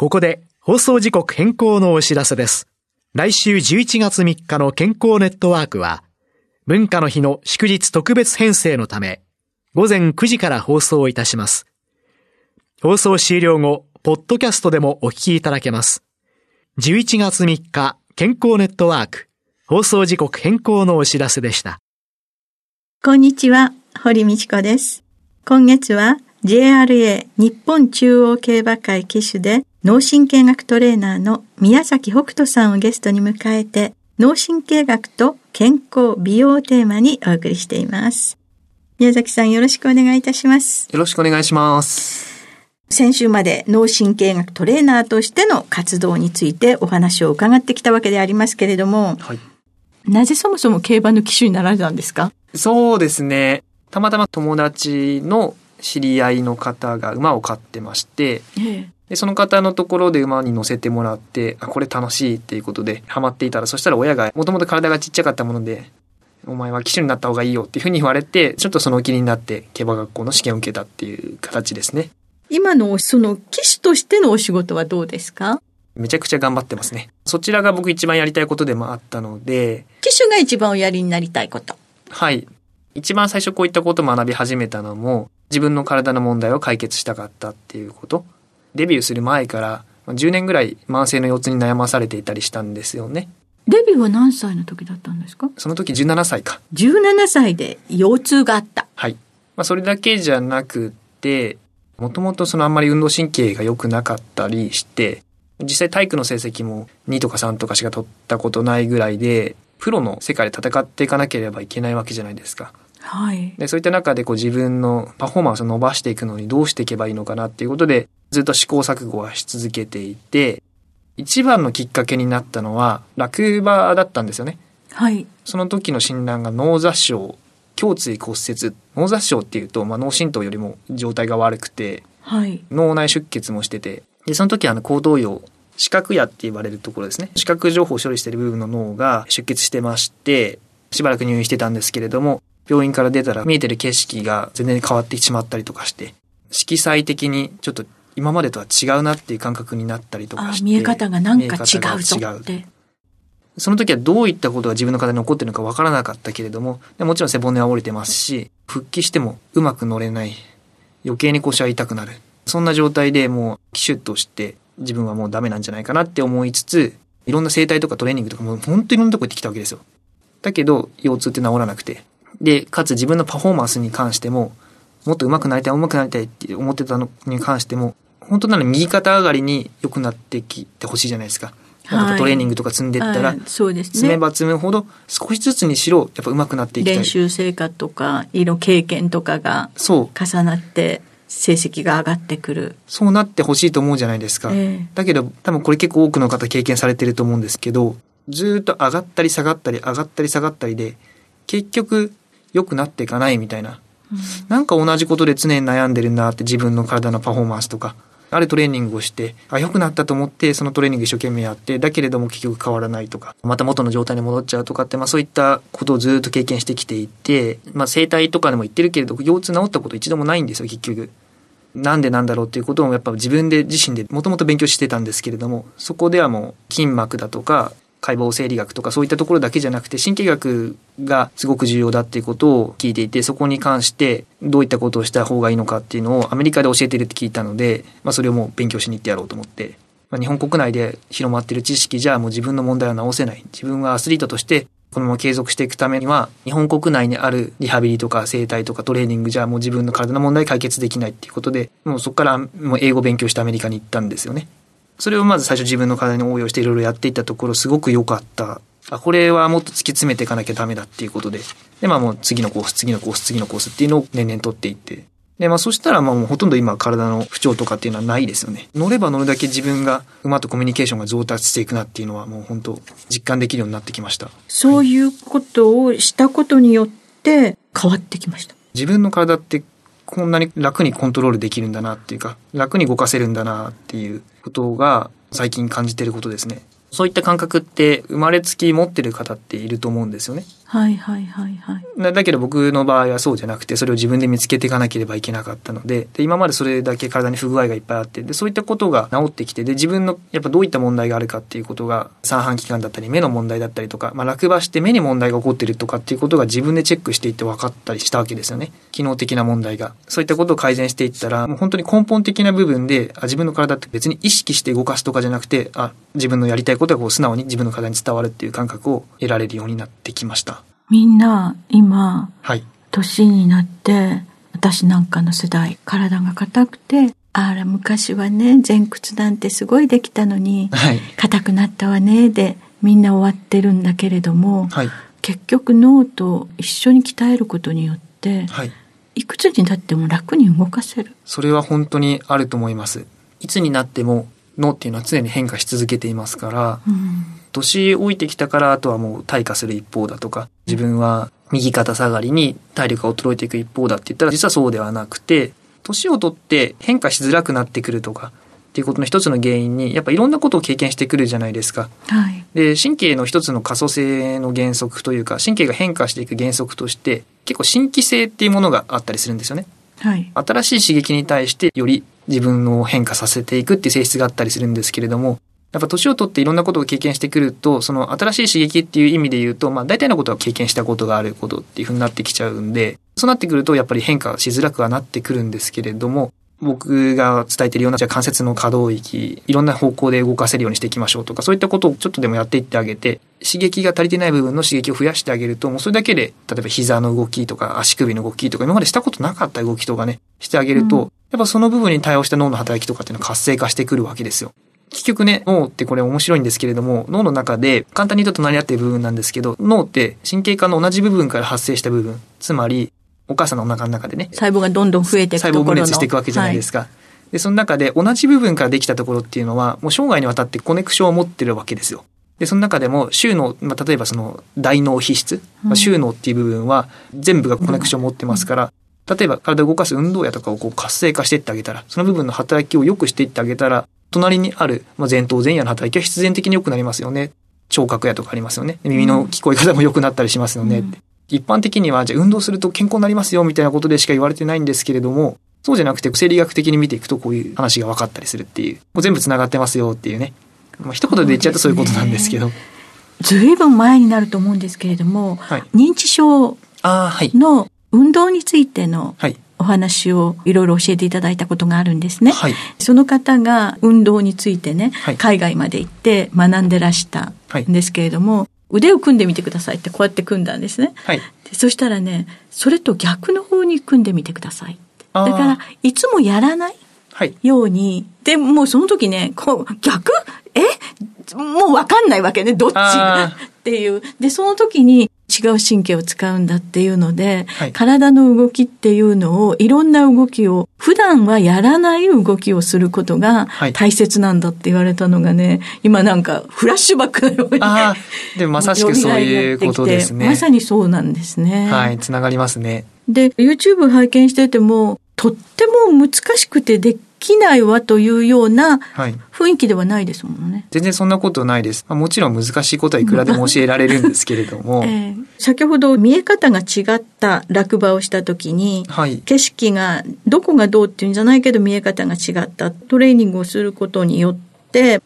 ここで放送時刻変更のお知らせです。来週11月3日の健康ネットワークは文化の日の祝日特別編成のため午前9時から放送いたします。放送終了後ポッドキャストでもお聞きいただけます。11月3日健康ネットワーク放送時刻変更のお知らせでした。こんにちは、堀道子です。今月は JRA 日本中央競馬会騎手で脳神経学トレーナーの宮崎北斗さんをゲストに迎えて脳神経学と健康美容をテーマにお送りしています。宮崎さんよろしくお願いいたします。よろしくお願いします。先週まで脳神経学トレーナーとしての活動についてお話を伺ってきたわけでありますけれども、はい。なぜそもそも競馬の騎手になられたんですか？そうですね。たまたま友達の知り合いの方が馬を飼ってまして、でその方のところで馬に乗せてもらって、あ、これ楽しいっていうことでハマっていたら、そしたら親がもともと体がちっちゃかったもので、お前は騎手になった方がいいよっていうふうに言われて、ちょっとその気になって競馬学校の試験を受けたっていう形ですね。今のその騎手としてのお仕事はどうですか？めちゃくちゃ頑張ってますね。そちらが僕一番やりたいことでもあったので、騎手が一番おやりになりたいこと。はい。一番最初こういったことを学び始めたのも、自分の体の問題を解決したかったっていうこと。デビューする前から、まあ10年ぐらい慢性の腰痛に悩まされていたりしたんですよね。デビューは何歳の時だったんですか？その時17歳か。?17 歳で腰痛があった。はい。まあそれだけじゃなくって、もともとそのあんまり運動神経が良くなかったりして、実際体育の成績も2とか3とかしか取ったことないぐらいで、プロの世界で戦っていかなければいけないわけじゃないですか。はい。で、そういった中でこう自分のパフォーマンスを伸ばしていくのにどうしていけばいいのかなっていうことで、ずっと試行錯誤はし続けていて、一番のきっかけになったのは落馬だったんですよね。はい。その時の診断が脳挫傷、胸椎骨折。脳挫傷っていうと、まあ、脳震盪よりも状態が悪くて、はい。脳内出血もしてて、で、その時あの、行動葉、視覚野って言われるところですね。視覚情報を処理している部分の脳が出血してまして、しばらく入院してたんですけれども、病院から出たら見えてる景色が全然変わってしまったりとかして、色彩的にちょっと今までとは違うなっていう感覚になったりとかして。あ見え方がなんか違うぞ違うって。その時はどういったことが自分の体に起こってるのかわからなかったけれども、でもちろん背骨は折れてますし、復帰してもうまく乗れない。余計に腰は痛くなる。そんな状態でもう機種として自分はもうダメなんじゃないかなって思いつつ、いろんな生態とかトレーニングとかも本当にいろんなとこ行ってきたわけですよ。だけど、腰痛って治らなくて。で、かつ自分のパフォーマンスに関しても、もっと上手くなりたい、上手くなりたいって思ってたのに関しても、本当なら右肩上がりに良くなってきてほしいじゃないですか。なんかトレーニングとか積んでったら、はいそうですね。積めば積むほど少しずつにしろ、やっぱ上手くなっていきたい。練習成果とか、色経験とかがそう。重なって、成績が上がってくる。そうなってほしいと思うじゃないですか。ええだけど、多分これ結構多くの方経験されてると思うんですけど、ずーっと上がったり下がったり上がったり下がったりで、結局良くなっていかないみたいな。なんか同じことで常に悩んでるなって自分の体のパフォーマンスとか。あるトレーニングをして、あ、良くなったと思って、そのトレーニング一生懸命やって、だけれども結局変わらないとか、また元の状態に戻っちゃうとかって、まあそういったことをずっと経験してきていて、まあ整体とかでも言ってるけれど、腰痛治ったこと一度もないんですよ、結局。なんでなんだろうっていうことをやっぱ自分で自身でもともと勉強してたんですけれども、そこではもう筋膜だとか、解剖生理学とかそういったところだけじゃなくて神経学がすごく重要だっていうことを聞いていてそこに関してどういったことをした方がいいのかっていうのをアメリカで教えてるって聞いたので、まあ、それをもう勉強しに行ってやろうと思って、まあ、日本国内で広まってる知識じゃもう自分の問題は直せない自分はアスリートとしてこのまま継続していくためには日本国内にあるリハビリとか整体とかトレーニングじゃもう自分の体の問題解決できないっていうことでもうそこからもう英語勉強してアメリカに行ったんですよね。それをまず最初自分の体に応用していろいろやっていったところすごく良かった。あ、これはもっと突き詰めていかなきゃダメだっていうことで。で、まあもう次のコース、次のコース、次のコースっていうのを年々取っていって。で、まあそしたらまあもうほとんど今体の不調とかっていうのはないですよね。乗れば乗るだけ自分が馬とコミュニケーションが上達していくなっていうのはもう本当実感できるようになってきました。そういうことをしたことによって変わってきました。自分の体ってこんなに楽にコントロールできるんだなっていうか、楽に動かせるんだなっていうことが最近感じてることですね。そういった感覚って生まれつき持ってる方っていると思うんですよね。はいはいはいはい。だけど僕の場合はそうじゃなくて、それを自分で見つけていかなければいけなかったので、で今までそれだけ体に不具合がいっぱいあって、でそういったことが治ってきて、で自分のやっぱどういった問題があるかっていうことが、三半規管だったり、目の問題だったりとか、まあ落馬して目に問題が起こってるとかっていうことが自分でチェックしていって分かったりしたわけですよね。機能的な問題が。そういったことを改善していったら、もう本当に根本的な部分で、あ自分の体って別に意識して動かすとかじゃなくて、あ、自分のやりたいことがこう素直に自分の体に伝わるっていう感覚を得られるようになってきました。みんな今、はい。年になって、私なんかの世代、体が硬くて、あら、昔はね、前屈なんてすごいできたのに、はい。硬くなったわね、で、みんな終わってるんだけれども、はい。結局脳と一緒に鍛えることによって、はい。いくつになっても楽に動かせる。それは本当にあると思います。いつになっても脳っていうのは常に変化し続けていますから、うん。年老いてきたからあとはもう退化する一方だとか、自分は右肩下がりに体力が衰えていく一方だって言ったら実はそうではなくて、年をとって変化しづらくなってくるとか、っていうことの一つの原因に、やっぱいろんなことを経験してくるじゃないですか。はい。で、神経の一つの可塑性の原則というか、神経が変化していく原則として、結構新規性っていうものがあったりするんですよね。はい。新しい刺激に対してより自分を変化させていくっていう性質があったりするんですけれども、やっぱ年を取っていろんなことを経験してくると、その新しい刺激っていう意味で言うと、まあ大体のことは経験したことがあることっていうふうになってきちゃうんで、そうなってくるとやっぱり変化しづらくはなってくるんですけれども、僕が伝えているような、じゃあ関節の可動域、いろんな方向で動かせるようにしていきましょうとか、そういったことをちょっとでもやっていってあげて、刺激が足りてない部分の刺激を増やしてあげると、もうそれだけで、例えば膝の動きとか足首の動きとか、今までしたことなかった動きとかね、してあげると、うんやっぱその部分に対応した脳の働きとかっていうのは活性化してくるわけですよ。結局ね、脳ってこれ面白いんですけれども、脳の中で簡単に言うと隣り合っている部分なんですけど、脳って神経管の同じ部分から発生した部分、つまり、お母さんのお腹の中でね、細胞がどんどん増えていく細胞分。裂していくわけじゃないですか。で、その中で同じ部分からできたところっていうのは、もう生涯にわたってコネクションを持ってるわけですよ。で、その中でも、周脳、まあ、例えばその、大脳皮質、まあ、周脳っていう部分は、全部がコネクションを持ってますから、例えば体を動かす運動やとかをこう活性化していってあげたら、その部分の働きを良くしていってあげたら、隣にある、まあ、前頭前野の働きは必然的に良くなりますよね。聴覚やとかありますよね。耳の聞こえ方も良くなったりしますよねって。一般的には、じゃあ運動すると健康になりますよみたいなことでしか言われてないんですけれども、そうじゃなくて生理学的に見ていくとこういう話が分かったりするっていう。もう全部繋がってますよっていうね。まあ、一言で言っちゃうとそういうことなんですけど。ずいぶん前になると思うんですけれども、はい。認知症。の運動についてのはい。お話をいろいろ教えていただいたことがあるんですね。はい。その方が運動についてね、はい海外まで行って学んでらしたはいんですけれども、腕を組んでみてくださいってこうやって組んだんですね。はい。でそしたらね、それと逆の方に組んでみてくださいだから、いつもやらないはい。ように、で、もうその時ね、こう、逆？え？もうわかんないわけね、どっち？っていう。で、その時に違う神経を使うんだっていうので、はい体の動きっていうのを、いろんな動きを、普段はやらない動きをすることがはい大切なんだって言われたのがね、今なんかフラッシュバックのように。ああ、でもまさしくそういうことですね。まさにそうなんですね。はい。繋がりますね。で、YouTube 拝見してても、とっても難しくてできないわというようなはい。雰囲気ではないですもんね。全然そんなことないです。まあ、もちろん難しいことはいくらでも教えられるんですけれども。ええ先ほど見え方が違った落馬をした時に、はい。景色がどこがどうっていうんじゃないけど見え方が違ったトレーニングをすることによって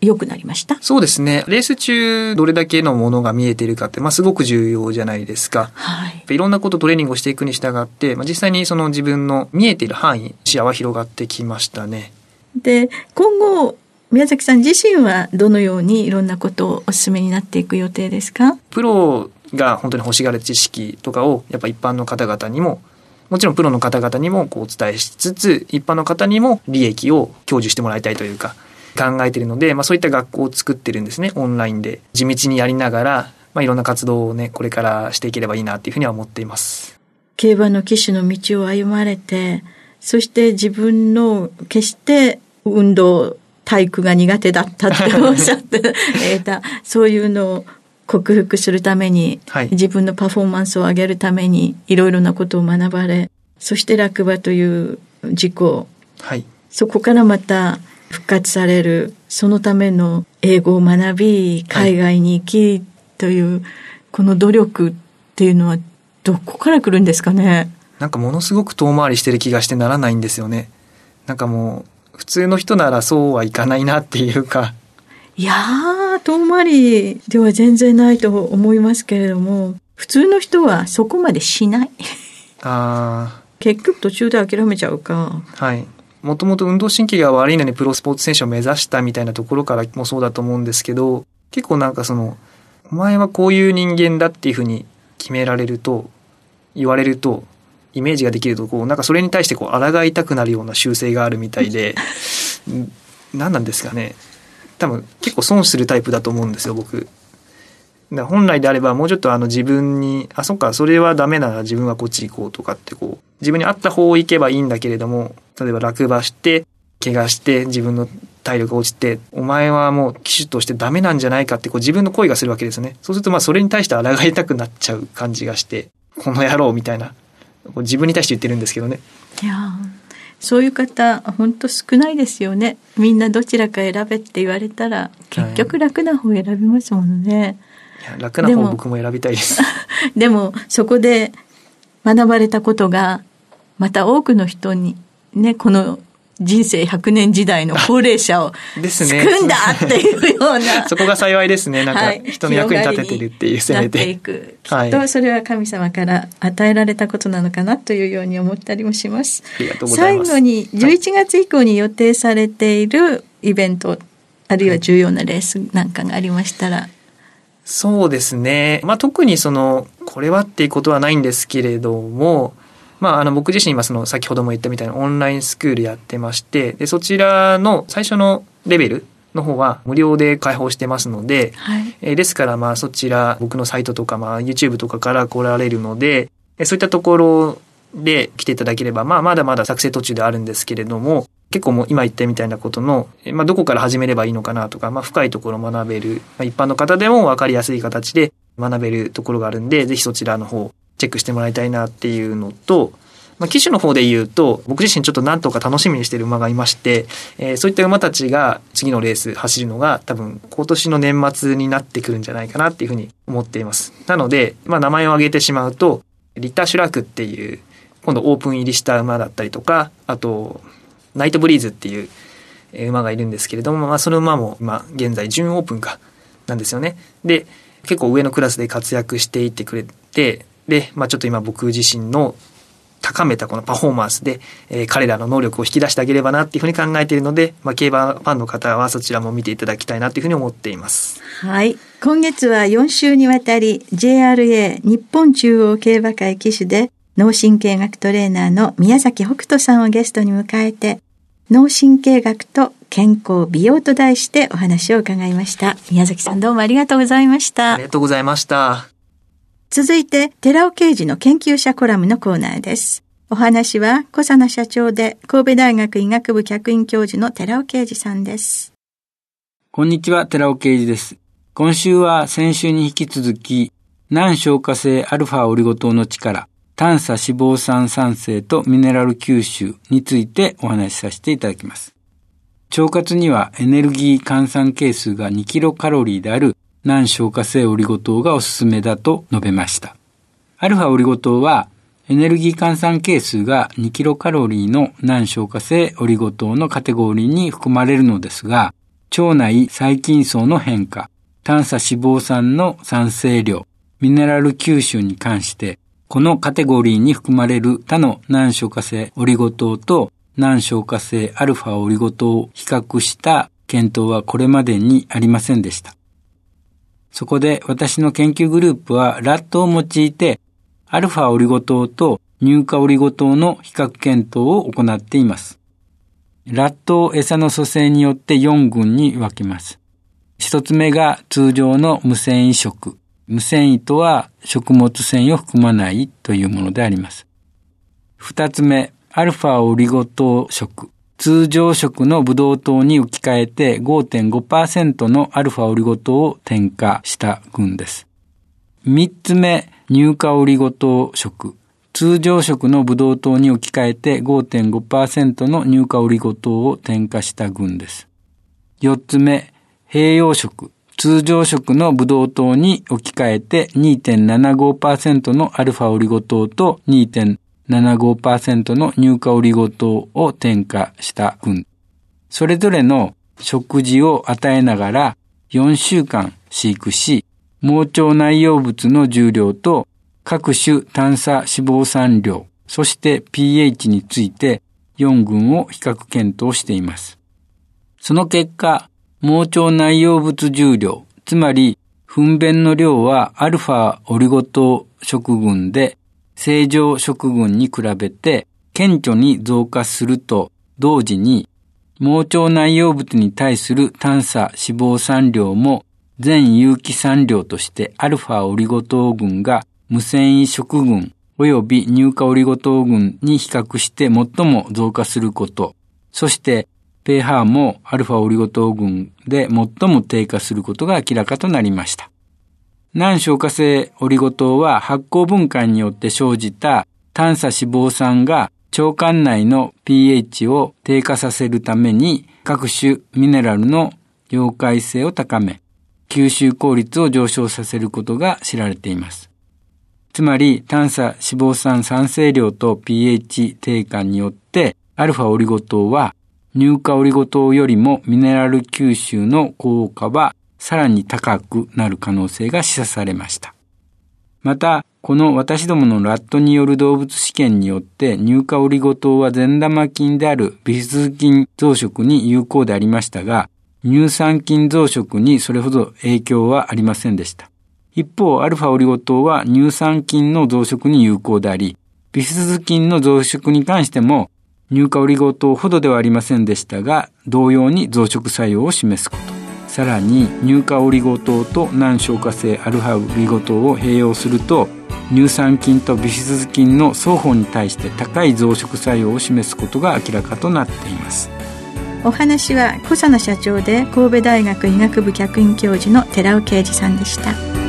良くなりました？そうですね。レース中、どれだけのものが見えているかって、まあ、すごく重要じゃないですか。はい。いろんなことトレーニングをしていくに従って、まあ、実際にその自分の見えている範囲、視野は広がってきましたね。で、今後、宮崎さん自身はどのようにいろんなことをお勧めになっていく予定ですか？プロが本当に欲しがる知識とかを、やっぱ一般の方々にも、もちろんプロの方々にもこうお伝えしつつ、一般の方にも利益を享受してもらいたいというか、考えているので、まあそういった学校を作ってるんですね、オンラインで。地道にやりながら、まあいろんな活動をね、これからしていければいいなっていうふうには思っています。競馬の騎手の道を歩まれて、そして自分の決して運動、体育が苦手だったって おっしゃってえた、そういうのを克服するために、はい、自分のパフォーマンスを上げるために、いろいろなことを学ばれ、そして落馬という事故、はい、そこからまた復活される、そのための英語を学び、海外に行きという、はい、この努力っていうのはどこから来るんですかね？なんかものすごく遠回りしてる気がしてならないんですよね。なんかもう、普通の人ならそうはいかないなっていうか。いやー、遠回りでは全然ないと思いますけれども、普通の人はそこまでしない。ああ。結局途中で諦めちゃうか。はい。もともと運動神経が悪いのにプロスポーツ選手を目指したみたいなところからもそうだと思うんですけど、結構なんかその、お前はこういう人間だっていうふうに決められると、言われると、イメージができるとこうなんかそれに対してこう抗いたくなるような習性があるみたいで 何なんですかね多分結構損するタイプだと思うんですよ僕。だ本来であればもうちょっとあの自分にあそっかそれはダメなら自分はこっち行こうとかってこう自分に合った方を行けばいいんだけれども例えば落馬して怪我して自分の体力が落ちてお前はもう騎手としてダメなんじゃないかってこう自分の声がするわけですねそうするとまあそれに対して抗いたくなっちゃう感じがしてこの野郎みたいな自分に対して言ってるんですけどね。いやそういう方本当少ないですよね。みんなどちらか選べって言われたら結局楽な方選びますもんね。はい、楽な方僕も選びたいです。でもそこで学ばれたことがまた多くの人にねこの人生100年時代の高齢者を救うんだっていうような そこが幸いですねなんか人の役に立ててるっていうせめて。いくきっとそれは神様から与えられたことなのかなというように思ったりもします。最後に11月以降に予定されているイベント、はい、あるいは重要なレースなんかがありましたら。そうですね。まあ特にそのこれはっていうことはないんですけれども。まあ、あの僕自身今その先ほども言ったみたいなオンラインスクールやってましてでそちらの最初のレベルの方は無料で開放してますので、はい、えですからまあそちら僕のサイトとかまあ YouTube とかから来られるのでそういったところで来ていただければまあまだまだ作成途中であるんですけれども結構もう今言ったみたいなことの、まあ、どこから始めればいいのかなとか、まあ、深いところを学べる、まあ、一般の方でも分かりやすい形で学べるところがあるんでぜひそちらの方チェックしてもらいたいなっていうのと、まあ、機種の方で言うと、僕自身ちょっと何とか楽しみにしてる馬がいまして、えー、そういった馬たちが次のレース走るのが多分今年の年末になってくるんじゃないかなっていうふうに思っています。なので、まあ、名前を挙げてしまうと、リッター・シュラクっていう、今度オープン入りした馬だったりとか、あと、ナイトブリーズっていう馬がいるんですけれども、まあ、その馬も今現在準オープンかなんですよね。で、結構上のクラスで活躍していってくれて、で、まあ、ちょっと今僕自身の高めたこのパフォーマンスで、えー、彼らの能力を引き出してあげればなっていうふうに考えているので、まあ、競馬ファンの方はそちらも見ていただきたいなというふうに思っています。はい。今月は4週にわたり JRA 日本中央競馬会騎手で脳神経学トレーナーの宮崎北斗さんをゲストに迎えて脳神経学と健康美容と題してお話を伺いました。宮崎さんどうもありがとうございました。ありがとうございました。続いて、寺尾刑事の研究者コラムのコーナーです。お話は、小佐奈社長で、神戸大学医学部客員教授の寺尾啓二さんです。こんにちは、寺尾啓二です。今週は先週に引き続き、難消化性アルファオリゴ糖の力、炭素脂肪酸酸性とミネラル吸収についてお話しさせていただきます。腸活にはエネルギー換算係数が2キロカロリーである難消化性オリゴ糖がおすすめだと述べました。アルファオリゴ糖はエネルギー換算係数が2キロカロリーの難消化性オリゴ糖のカテゴリーに含まれるのですが、腸内細菌層の変化、炭素脂肪酸の酸性量、ミネラル吸収に関して、このカテゴリーに含まれる他の難消化性オリゴ糖と難消化性アルファオリゴ糖を比較した検討はこれまでにありませんでした。そこで私の研究グループはラットを用いて、アルファオリゴ糖と乳化オリゴ糖の比較検討を行っています。ラットを餌の組成によって4群に分けます。一つ目が通常の無繊維食。無繊維とは食物繊維を含まないというものであります。二つ目、アルファオリゴ糖食、通常食のブドウ糖に置き換えて5.5%のアルファオリゴ糖を添加した群です。三つ目、乳化オリゴ糖食。通常食のブドウ糖に置き換えて5.5%の乳化オリゴ糖を添加した群です。四つ目、併用食。通常食のブドウ糖に置き換えて2.75%のアルファオリゴ糖と2.75%の乳化オリゴ糖を添加した群。それぞれの食事を与えながら4週間飼育し、盲腸内容物の重量と各種炭素脂肪酸量、そして pH について4群を比較検討しています。その結果、盲腸内容物重量、つまり糞便の量はアルファオリゴ糖食群で正常食群に比べて顕著に増加すると同時に盲腸内容物に対する炭素脂肪酸量も全有機酸量としてアルファオリゴ糖群が無繊維食群及び乳化オリゴ糖群に比較して最も増加すること、そして pH もアルファオリゴ糖群で最も低下することが明らかとなりました。難消化性オリゴ糖は発酵分解によって生じた炭素脂肪酸が腸管内の pH を低下させるために各種ミネラルの溶解性を高め、吸収効率を上昇させることが知られています。つまり、炭素脂肪酸酸性量と pH 低下によって、アルファオリゴ糖は乳化オリゴ糖よりもミネラル吸収の効果はさらに高くなる可能性が示唆されました。また、この私どものラットによる動物試験によって乳化オリゴ糖は善玉菌であるビフィズ菌増殖に有効でありましたが、乳酸菌増殖にそれほど影響はありませんでした。一方、アルファオリゴ糖は乳酸菌の増殖に有効であり、ビフィズ菌の増殖に関しても乳化オリゴ糖ほどではありませんでしたが、同様に増殖作用を示すこと。さらに乳化オリゴ糖と難消化性アルファオリゴ糖を併用すると乳酸菌とビフィズス菌の双方に対して高い増殖作用を示すことが明らかとなっていますお話は小佐野社長で神戸大学医学部客員教授の寺尾啓二さんでした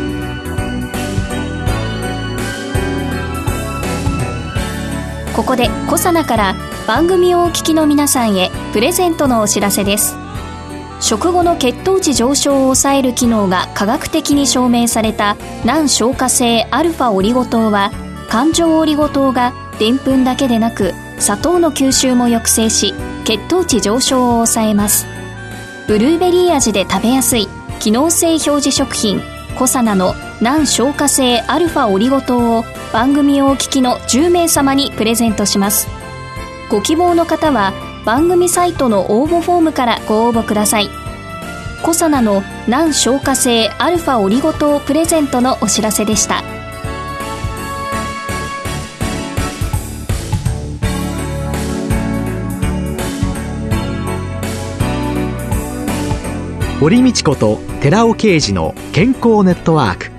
ここで小佐野から番組をお聞きの皆さんへプレゼントのお知らせです。食後の血糖値上昇を抑える機能が科学的に証明された難消化性アルファオリゴ糖は環状オリゴ糖がでんぷんだけでなく砂糖の吸収も抑制し血糖値上昇を抑えます。ブルーベリー味で食べやすい機能性表示食品コサナの難消化性アルファオリゴ糖を番組をお聞きの10名様にプレゼントします。ご希望の方は番組サイトの応募フォームからご応募ください。コサナの難消化性アルファオリゴ糖プレゼントのお知らせでした。堀道子と寺尾啓二の健康ネットワーク。